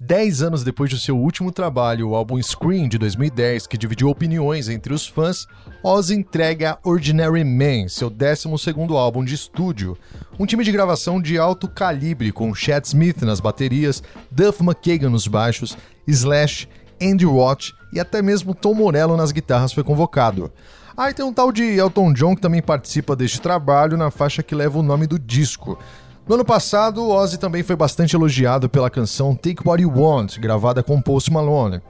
Dez anos depois de seu último trabalho, o álbum Scream de 2010, que dividiu opiniões entre os fãs, Ozzy entrega Ordinary Man, seu 12 álbum de estúdio. Um time de gravação de alto calibre, com Chad Smith nas baterias, Duff McKagan nos baixos, Slash, Andy Watt e até mesmo Tom Morello nas guitarras foi convocado. Ah, e tem um tal de Elton John que também participa deste trabalho na faixa que leva o nome do disco. No ano passado, Ozzy também foi bastante elogiado pela canção Take What You Want, gravada com Post Malone.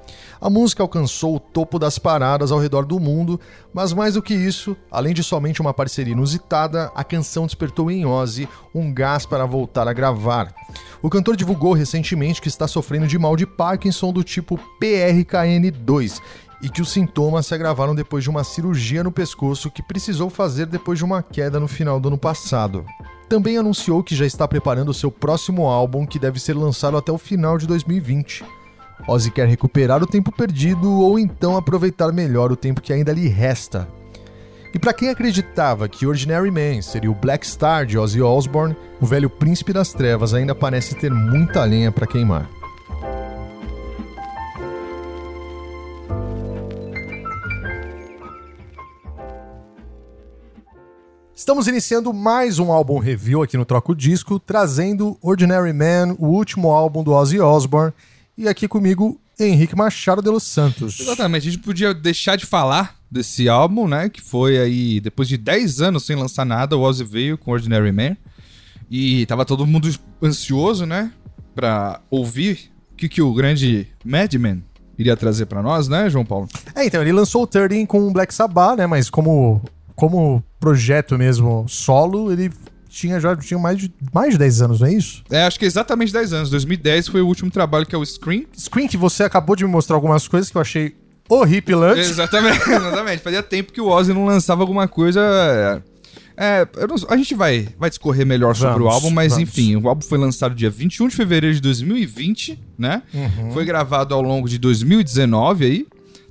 A música alcançou o topo das paradas ao redor do mundo, mas mais do que isso, além de somente uma parceria inusitada, a canção despertou em Ozzy um gás para voltar a gravar. O cantor divulgou recentemente que está sofrendo de mal de Parkinson do tipo PRKN2 e que os sintomas se agravaram depois de uma cirurgia no pescoço que precisou fazer depois de uma queda no final do ano passado também anunciou que já está preparando seu próximo álbum, que deve ser lançado até o final de 2020. Ozzy quer recuperar o tempo perdido ou então aproveitar melhor o tempo que ainda lhe resta. E para quem acreditava que Ordinary Man seria o Black Star de Ozzy Osbourne, o velho príncipe das trevas ainda parece ter muita lenha para queimar. Estamos iniciando mais um álbum review aqui no Troco Disco, trazendo Ordinary Man, o último álbum do Ozzy Osbourne. E aqui comigo, Henrique Machado de Los Santos. Exatamente, a gente podia deixar de falar desse álbum, né? Que foi aí, depois de 10 anos sem lançar nada, o Ozzy veio com Ordinary Man. E tava todo mundo ansioso, né? Pra ouvir o que, que o grande Madman iria trazer para nós, né, João Paulo? É, então, ele lançou o 13 com o Black Sabbath, né? Mas como como projeto mesmo solo, ele tinha já tinha mais de, mais de 10 anos, não é isso? É, acho que é exatamente 10 anos. 2010 foi o último trabalho que é o Screen. Screen, que você acabou de me mostrar algumas coisas que eu achei horripilante. Exatamente, exatamente. Fazia tempo que o Ozzy não lançava alguma coisa. É, não, a gente vai, vai discorrer melhor vamos, sobre o álbum, mas vamos. enfim, o álbum foi lançado dia 21 de fevereiro de 2020, né? Uhum. Foi gravado ao longo de 2019 aí.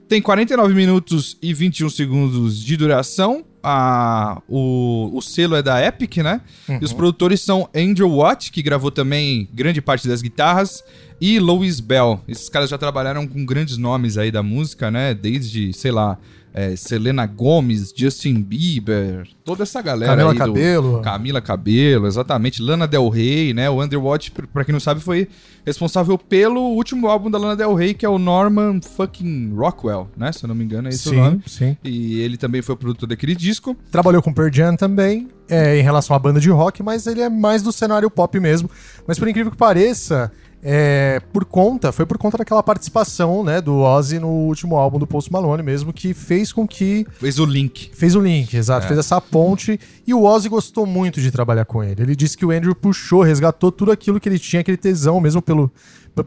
Tem 49 minutos e 21 segundos de duração a, o, o selo é da Epic, né? Uhum. E os uhum. produtores são Andrew Watt, que gravou também grande parte das guitarras, e Louis Bell. Esses caras já trabalharam com grandes nomes aí da música, né? Desde, sei lá, é, Selena Gomes, Justin Bieber, toda essa galera Camila aí. Cabelo. Camila Cabelo, exatamente. Lana Del Rey, né? O Underwatch, pra quem não sabe, foi responsável pelo último álbum da Lana Del Rey, que é o Norman fucking Rockwell, né? Se eu não me engano, é esse sim, o nome. Sim. E ele também foi o produtor daquele disco. Trabalhou com Pearl Jam também, é, em relação à banda de rock, mas ele é mais do cenário pop mesmo. Mas por incrível que pareça, é, por conta, foi por conta daquela participação, né, do Ozzy no último álbum do Post Malone mesmo, que fez com que... Fez o link. Fez o link, exato, é. fez essa ponte, e o Ozzy gostou muito de trabalhar com ele. Ele disse que o Andrew puxou, resgatou tudo aquilo que ele tinha, aquele tesão mesmo pelo,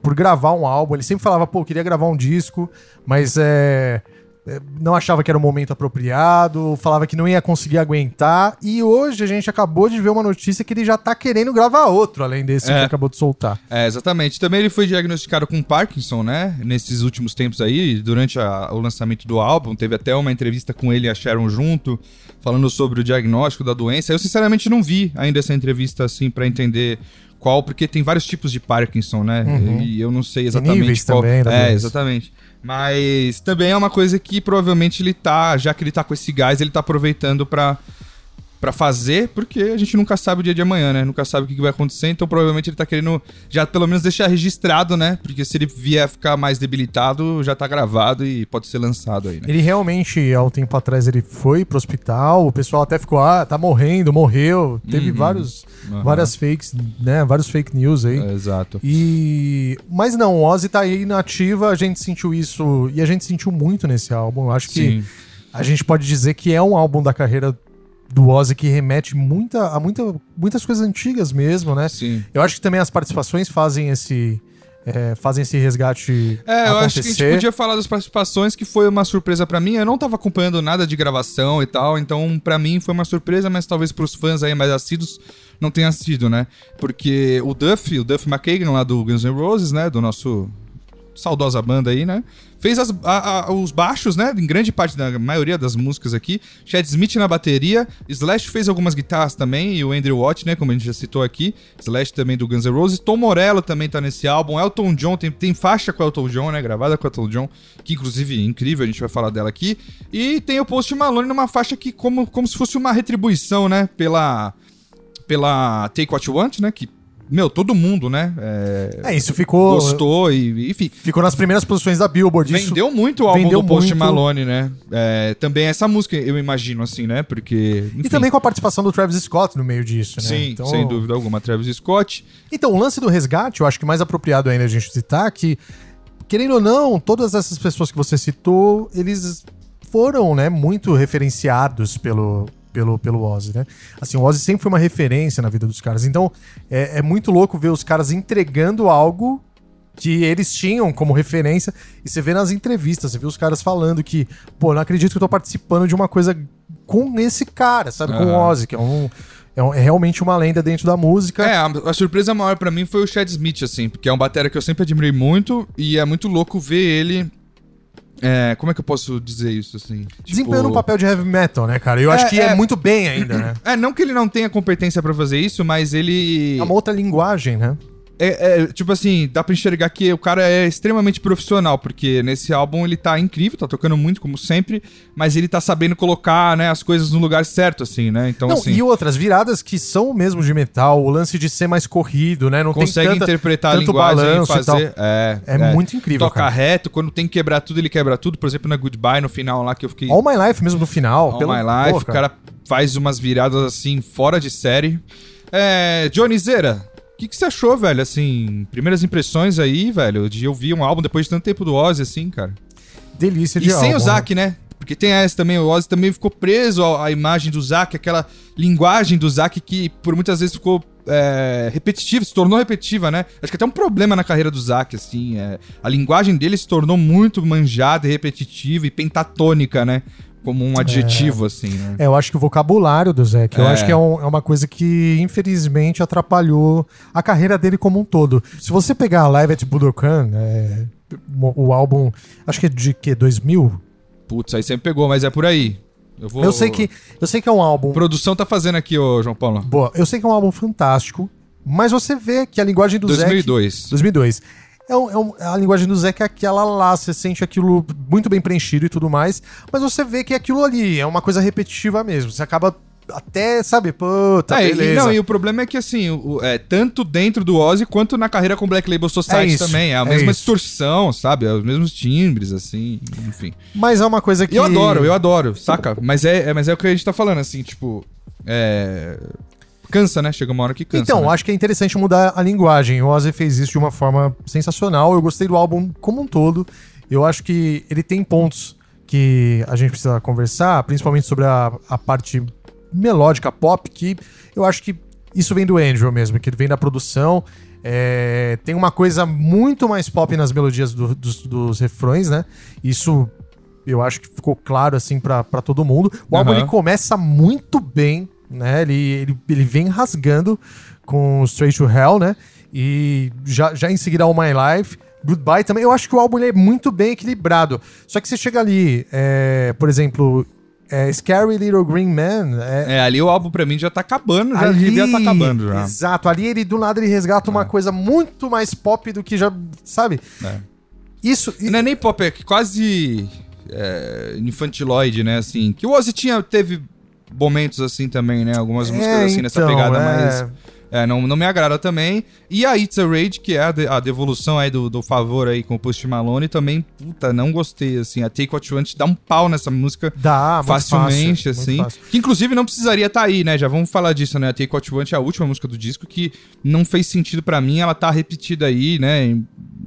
por gravar um álbum. Ele sempre falava, pô, queria gravar um disco, mas é é, não achava que era o momento apropriado, falava que não ia conseguir aguentar. E hoje a gente acabou de ver uma notícia que ele já tá querendo gravar outro, além desse é. que acabou de soltar. É, exatamente. Também ele foi diagnosticado com Parkinson, né? Nesses últimos tempos aí, durante a, o lançamento do álbum. Teve até uma entrevista com ele e a Sharon junto, falando sobre o diagnóstico da doença. Eu, sinceramente, não vi ainda essa entrevista assim para entender qual, porque tem vários tipos de Parkinson, né? Uhum. E eu não sei exatamente qual. Também, é, exatamente. Mas também é uma coisa que provavelmente ele tá, já que ele tá com esse gás, ele tá aproveitando para para fazer, porque a gente nunca sabe o dia de amanhã, né? Nunca sabe o que vai acontecer, então provavelmente ele tá querendo já pelo menos deixar registrado, né? Porque se ele vier ficar mais debilitado, já tá gravado e pode ser lançado aí, né? Ele realmente, há um tempo atrás, ele foi pro hospital, o pessoal até ficou, ah, tá morrendo, morreu. Teve uhum. vários, uhum. várias fakes, né? Vários fake news aí. É, exato. E... Mas não, o Ozzy tá aí nativa, a gente sentiu isso, e a gente sentiu muito nesse álbum. Eu acho que Sim. a gente pode dizer que é um álbum da carreira do Ozzy que remete muita, a muita, muitas coisas antigas mesmo, né? Sim. Eu acho que também as participações fazem esse. É, fazem esse resgate. É, eu acho que a gente podia falar das participações, que foi uma surpresa para mim. Eu não tava acompanhando nada de gravação e tal, então para mim foi uma surpresa, mas talvez pros fãs aí mais assíduos não tenha sido, né? Porque o Duff, o Duff McKagan lá do Guns N' Roses, né? Do nosso saudosa banda aí, né? Fez as, a, a, os baixos, né? Em grande parte da maioria das músicas aqui. Chad Smith na bateria. Slash fez algumas guitarras também. E o Andrew Watt, né? Como a gente já citou aqui. Slash também do Guns N' Roses. Tom Morello também tá nesse álbum. Elton John, tem, tem faixa com Elton John, né? Gravada com Elton John. Que inclusive é incrível, a gente vai falar dela aqui. E tem o Post Malone numa faixa que como, como se fosse uma retribuição, né? Pela, pela Take What You Want, né? Que meu, todo mundo, né? É, é, isso ficou. Gostou e, enfim. Ficou nas primeiras posições da Billboard. Vendeu isso muito o álbum do Post muito... Malone, né? É, também essa música, eu imagino, assim, né? Porque. Enfim. E também com a participação do Travis Scott no meio disso, né? Sim, então... sem dúvida alguma. Travis Scott. Então, o lance do resgate, eu acho que mais apropriado ainda a gente citar que, querendo ou não, todas essas pessoas que você citou, eles foram, né, muito referenciados pelo, pelo, pelo Ozzy, né? Assim, o Ozzy sempre foi uma referência na vida dos caras. Então, é, é muito louco ver os caras entregando algo que eles tinham como referência. E você vê nas entrevistas, você vê os caras falando que, pô, não acredito que eu tô participando de uma coisa com esse cara, sabe? Com o Ozzy, que é um. É, um, é, realmente uma lenda dentro da música. É, a, a surpresa maior para mim foi o Chad Smith, assim, porque é um batera que eu sempre admirei muito e é muito louco ver ele é, como é que eu posso dizer isso, assim? Desempenhando tipo... um papel de heavy metal, né, cara? Eu é, acho que é, é, muito bem ainda, né? É, não que ele não tenha competência para fazer isso, mas ele... É uma outra linguagem, né? É, é, tipo assim, dá pra enxergar que o cara é extremamente profissional, porque nesse álbum ele tá incrível, tá tocando muito, como sempre, mas ele tá sabendo colocar, né, as coisas no lugar certo, assim, né? Então, não, assim. E outras viradas que são mesmo de metal, o lance de ser mais corrido, né? Não consegue tanta, interpretar tanto a linguagem e fazer. É, é, é, muito incrível. Toca cara. reto, quando tem que quebrar tudo, ele quebra tudo. Por exemplo, na Goodbye, no final lá que eu fiquei. All My Life mesmo no final. All pelo... My Life, Pô, cara. o cara faz umas viradas assim, fora de série. É, Johnny Zera, que, que você achou, velho? Assim, primeiras impressões aí, velho, de ouvir um álbum depois de tanto tempo do Ozzy, assim, cara. Delícia de e álbum. E sem o Zack, né? Porque tem essa também, o Ozzy também ficou preso à, imagem do Zack, aquela linguagem do Zack que por muitas vezes ficou é, repetitiva, se tornou repetitiva, né? Acho que até um problema na carreira do Zack, assim. É, a linguagem dele se tornou muito manjada e repetitiva e pentatônica, né? Como um adjetivo, é, assim, né? É, eu acho que o vocabulário do Zé, que é. eu acho que é, um, é, uma coisa que, infelizmente, atrapalhou a carreira dele como um todo. Se você pegar a Live at Budokan, é, o, álbum, acho que é de que, 2000? Putz, aí me pegou, mas é por aí. Eu, vou... eu, sei que, eu sei que é um álbum... A produção tá fazendo aqui, ô João Paulo. Boa, eu sei que é um álbum fantástico, mas você vê que a linguagem do 2002. Zé... 2002. 2002 é, um, é um, a linguagem do Zé que é aquela lá, você sente aquilo muito bem preenchido e tudo mais, mas você vê que aquilo ali é uma coisa repetitiva mesmo. Você acaba até, sabe, puta, é, beleza. E, não, e o problema é que, assim, o, é, tanto dentro do Ozzy quanto na carreira com Black Label Society é isso, também. É a é mesma isso. distorção, sabe? É os mesmos timbres, assim, enfim. Mas é uma coisa que... Eu adoro, eu adoro, saca? Mas é, é, mas é o que a gente tá falando, assim, tipo... É... Cansa, né? Chega uma hora que cansa. Então, né? acho que é interessante mudar a linguagem. O Ozzy fez isso de uma forma sensacional. Eu gostei do álbum como um todo. Eu acho que ele tem pontos que a gente precisa conversar, principalmente sobre a, a parte melódica pop, que eu acho que isso vem do Andrew mesmo, que ele vem da produção. É, tem uma coisa muito mais pop nas melodias do, dos, dos refrões, né? Isso eu acho que ficou claro assim para todo mundo. O uhum. álbum ele começa muito bem né? Ele, ele, ele vem rasgando com Straight to Hell, né? E já, já em seguida All My Life. Goodbye também. Eu acho que o álbum é muito bem equilibrado. Só que você chega ali, é, por exemplo, é, Scary Little Green Man. É, é, ali o álbum pra mim já tá acabando, já ali, devia tá acabando já. Exato, ali ele do nada ele resgata uma é. coisa muito mais pop do que já, sabe? É. Isso. Não é nem pop, é quase é, infantiloide, né? Assim, que o Ozzy tinha, teve momentos assim também, né? Algumas é, músicas assim então, nessa pegada, é... mas. É, não, não me agrada também. E a It's a Rage, que é a, de, a devolução aí do, do favor aí com o Post Malone, também, puta, não gostei, assim. A Take What You Want dá um pau nessa música dá, facilmente, fácil, assim. Que inclusive não precisaria estar tá aí, né? Já vamos falar disso, né? A Take What You Want é a última música do disco que não fez sentido para mim, ela tá repetida aí, né?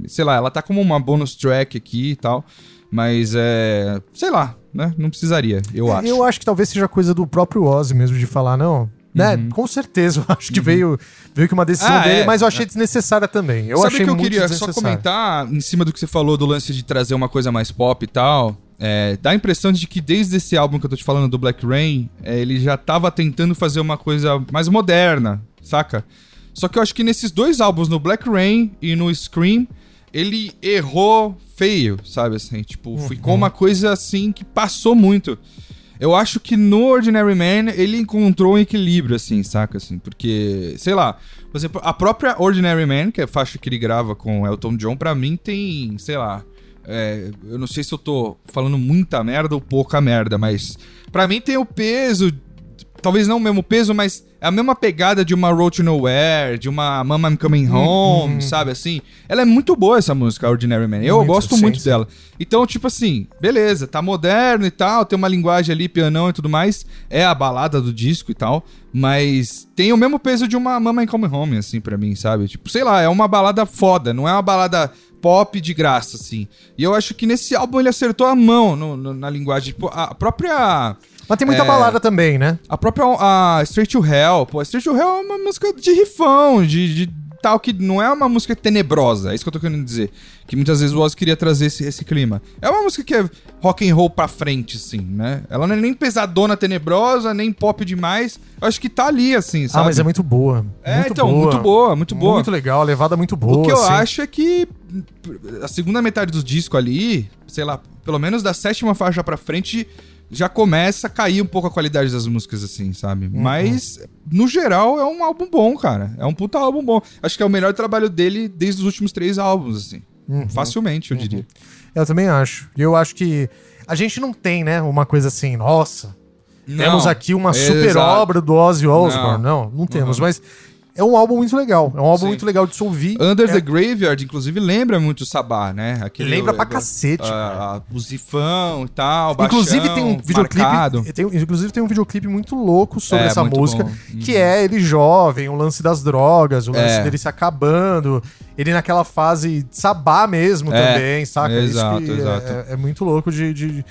Sei lá, ela tá como uma bonus track aqui e tal. Mas é. Sei lá, né? Não precisaria, eu acho. Eu acho que talvez seja coisa do próprio Ozzy mesmo de falar, não. Né? Uhum. Com certeza, eu acho que uhum. veio, veio que uma decisão ah, dele, é, mas eu achei é. desnecessária também. Eu Sabe achei que eu queria só comentar em cima do que você falou do lance de trazer uma coisa mais pop e tal. É, dá a impressão de que desde esse álbum que eu tô te falando do Black Rain, é, ele já tava tentando fazer uma coisa mais moderna, saca? Só que eu acho que nesses dois álbuns, no Black Rain e no Scream, ele errou feio, sabe assim? Tipo, uhum. ficou uma coisa assim que passou muito. Eu acho que no Ordinary Man ele encontrou um equilíbrio, assim, saca? Assim, porque, sei lá, por exemplo, a própria Ordinary Man, que é a faixa que ele grava com Elton John, pra mim tem, sei lá. É, eu não sei se eu tô falando muita merda ou pouca merda, mas para mim tem o peso talvez não o mesmo peso, mas é a mesma pegada de uma Road to Nowhere, de uma Mama I'm Coming uhum, Home, uhum. sabe assim? Ela é muito boa essa música, Ordinary Man. Eu muito, gosto muito dela. Então, tipo assim, beleza, tá moderno e tal, tem uma linguagem ali, pianão e tudo mais. É a balada do disco e tal, mas tem o mesmo peso de uma Mama I'm Coming Home, assim, para mim, sabe? Tipo, sei lá, é uma balada foda, não é uma balada pop de graça, assim. E eu acho que nesse álbum ele acertou a mão no, no, na linguagem. Tipo, a própria mas tem muita é, balada também, né? A própria a Straight to Hell, pô, Straight to Hell é uma música de rifão, de, de tal, que não é uma música tenebrosa, é isso que eu tô querendo dizer. Que muitas vezes o Oz queria trazer esse, esse clima. É uma música que é rock and roll pra frente, assim, né? Ela não é nem pesadona tenebrosa, nem pop demais. Eu acho que tá ali, assim, sabe? Ah, mas é muito boa. É, muito então, boa. muito boa, muito boa. Muito legal, a levada muito boa. O que eu assim. acho é que a segunda metade do disco ali, sei lá, pelo menos da sétima faixa pra frente já começa a cair um pouco a qualidade das músicas, assim, sabe? Uhum. Mas, no geral, é um álbum bom, cara. É um puta álbum bom. Acho que é o melhor trabalho dele desde os últimos três álbuns, assim. Uhum. Facilmente, eu uhum. diria. Eu também acho. E eu acho que a gente não tem, né, uma coisa assim, nossa, não, temos aqui uma super exato. obra do Ozzy Osbourne. Não, não, não temos. Uhum. Mas é um álbum muito legal. É um álbum Sim. muito legal de se ouvir. Under é... the Graveyard, inclusive, lembra muito o Sabá, né? Aquele, lembra pra cacete. A, o zifão e tal, baixão, Inclusive tem um videoclipe. Tem, inclusive tem um videoclipe muito louco sobre é, essa música. Bom. Que uhum. é ele jovem, o lance das drogas, o lance é. dele se acabando. Ele naquela fase sabá mesmo é. também, saca? Exato, exato. É, é, muito louco de, de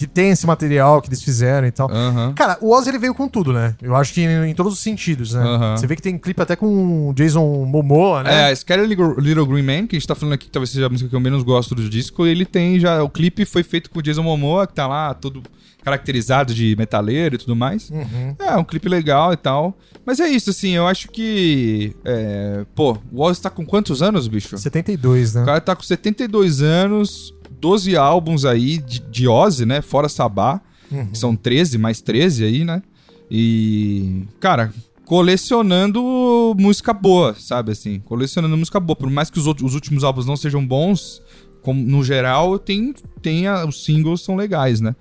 que tem esse material que eles fizeram e tal. Uhum. Cara, o Oz ele veio com tudo, né? Eu acho que em, em todos os sentidos, né? Uhum. Você vê que tem clipe até com Jason Momoa, né? É, Scary Little Green Man, que a gente tá falando aqui, que talvez seja a música que eu menos gosto do disco, ele tem já. O clipe foi feito com o Jason Momoa, que tá lá todo caracterizado de metaleiro e tudo mais. Uhum. É, um clipe legal e tal. Mas é isso, assim, eu acho que. É, pô, o Oz tá com quantos anos, bicho? 72, né? O cara tá com 72 anos. 12 álbuns aí de, de Ozzy, né? Fora Sabá. Uhum. São 13, mais 13 aí, né? E. Cara, colecionando música boa, sabe assim? Colecionando música boa. Por mais que os, outros, os últimos álbuns não sejam bons, como, no geral, tem, tem a, os singles são legais, né?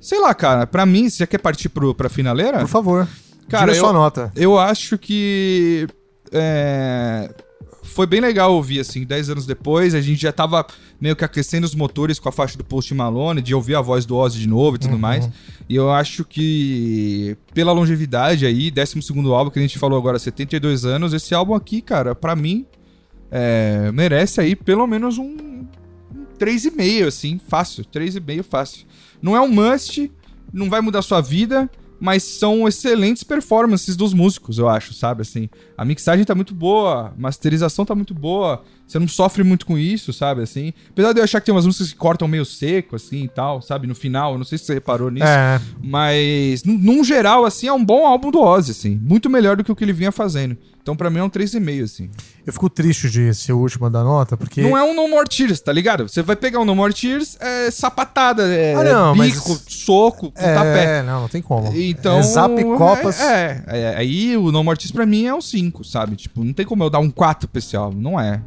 Sei lá, cara, pra mim, você já quer partir pro, pra finaleira? Por favor. Cara, Diga eu, sua nota. Eu acho que. É, foi bem legal ouvir, assim, 10 anos depois, a gente já tava meio que aquecendo os motores com a faixa do Post Malone, de ouvir a voz do Ozzy de novo e tudo uhum. mais. E eu acho que, pela longevidade aí, 12 álbum que a gente falou agora, 72 anos, esse álbum aqui, cara, para mim, é, merece aí pelo menos um, um 3,5, assim, fácil. 3,5 fácil. Não é um must, não vai mudar sua vida, mas são excelentes performances dos músicos, eu acho, sabe? Assim, a mixagem tá muito boa, a masterização tá muito boa, você não sofre muito com isso, sabe? Assim, apesar de eu achar que tem umas músicas que cortam meio seco, assim e tal, sabe? No final, não sei se você reparou nisso, é. mas, num geral, assim, é um bom álbum do Ozzy, assim, muito melhor do que o que ele vinha fazendo. Então, pra mim, é um 3,5, assim. Eu fico triste de ser o último da nota, porque. Não é um No More Tears, tá ligado? Você vai pegar um No More Tears, é sapatada, é ah, não, bico, mas... soco, é, É, não, não tem como. Então. É zap copas. É, é, é, aí o No More Tears pra mim é um 5, sabe? Tipo, não tem como eu dar um 4 pra esse álbum, não é.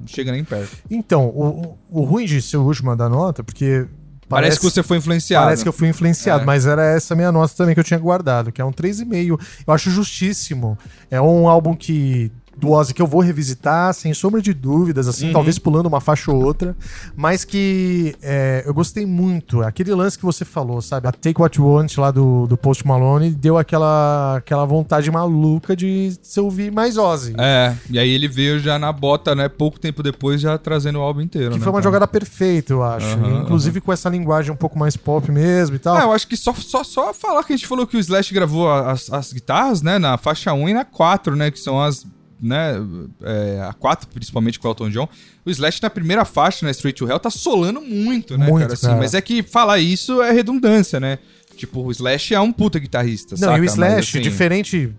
Não chega nem perto. Então, o, o ruim de ser o último da nota, porque Parece, parece, que você foi influenciado. Parece que eu fui influenciado, é. mas era essa minha nota também que eu tinha guardado, que é um 3,5. Eu acho justíssimo. É um álbum que do Ozzy que eu vou revisitar, sem sombra de dúvidas, assim, uhum. talvez pulando uma faixa ou outra, mas que é, eu gostei muito. Aquele lance que você falou, sabe? A Take What You Want lá do, do Post Malone deu aquela, aquela vontade maluca de se ouvir mais Ozzy. É, e aí ele veio já na bota, né? Pouco tempo depois, já trazendo o álbum inteiro. Que né, foi uma cara? jogada perfeita, eu acho. Uhum, Inclusive uhum. com essa linguagem um pouco mais pop mesmo e tal. É, eu acho que só, só, só falar que a gente falou que o Slash gravou as, as guitarras, né? Na faixa 1 e na 4, né? Que são as né, é, a 4, principalmente com o Elton John, o Slash na primeira faixa, né, Straight to Hell, tá solando muito, né, muito, cara, assim, cara. Mas é que falar isso é redundância, né? Tipo, o Slash é um puta guitarrista, Não, saca? e o Slash, mas, assim... diferente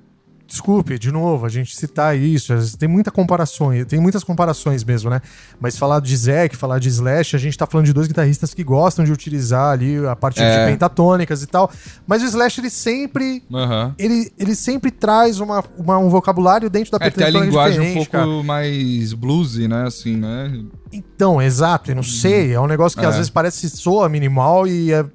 desculpe, de novo, a gente citar isso, tem muita comparações, tem muitas comparações mesmo, né? Mas falar de Zack, falar de Slash, a gente tá falando de dois guitarristas que gostam de utilizar ali a parte é. de pentatônicas e tal. Mas o Slash, ele sempre. Uhum. Ele, ele sempre traz uma, uma, um vocabulário dentro da é, pentatônica. Tem a linguagem um pouco cara. mais bluesy, né? Assim, né? Então, exato, eu não sei. É um negócio que é. às vezes parece soa minimal e é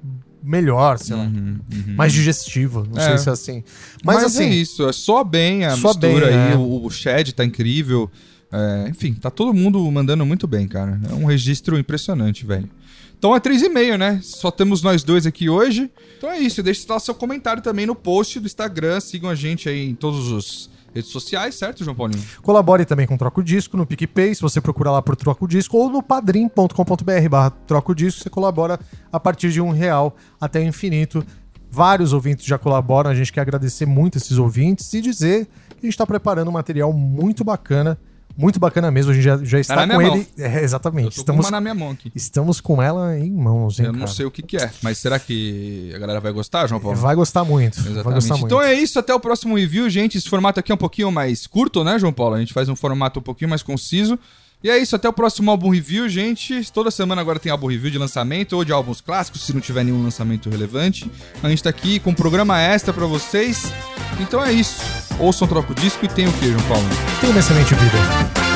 melhor, sei lá. Uhum, uhum. Mais digestivo, não é. sei se é assim. Mas, Mas é assim, é isso, é só bem a só mistura bem, aí, é. o, o Shed tá incrível. É, enfim, tá todo mundo mandando muito bem, cara. É um registro impressionante, velho. Então é 3,5, né? Só temos nós dois aqui hoje. Então é isso. Deixe lá seu comentário também no post do Instagram. Sigam a gente aí em todos os redes sociais, certo, João Paulinho? Colabore também com Troco Disco no PicPay, se você procurar lá por Troco Disco, ou no padrim.com.br barra Troco Disco, você colabora a partir de um real até o infinito. Vários ouvintes já colaboram, a gente quer agradecer muito esses ouvintes e dizer que a gente está preparando um material muito bacana muito bacana mesmo, a gente já, já está tá com ele. É, exatamente. estamos, com na minha mão aqui. Estamos com ela em mãos, hein, Eu não cara? sei o que, que, é, mas será que a galera vai gostar, João Paulo? Vai gostar muito. Exatamente. Vai gostar então muito. é isso, até o próximo review, gente. Esse formato aqui é um pouquinho mais curto, né, João Paulo? A gente faz um formato um pouquinho mais conciso. E é isso, até o próximo álbum review, gente. Toda semana agora tem álbum review de lançamento ou de álbuns clássicos, se não tiver nenhum lançamento relevante. A gente tá aqui com um programa extra para vocês. Então é isso. Ouçam, troca o disco e tem o que, João Paulo? Tem uma excelente vida.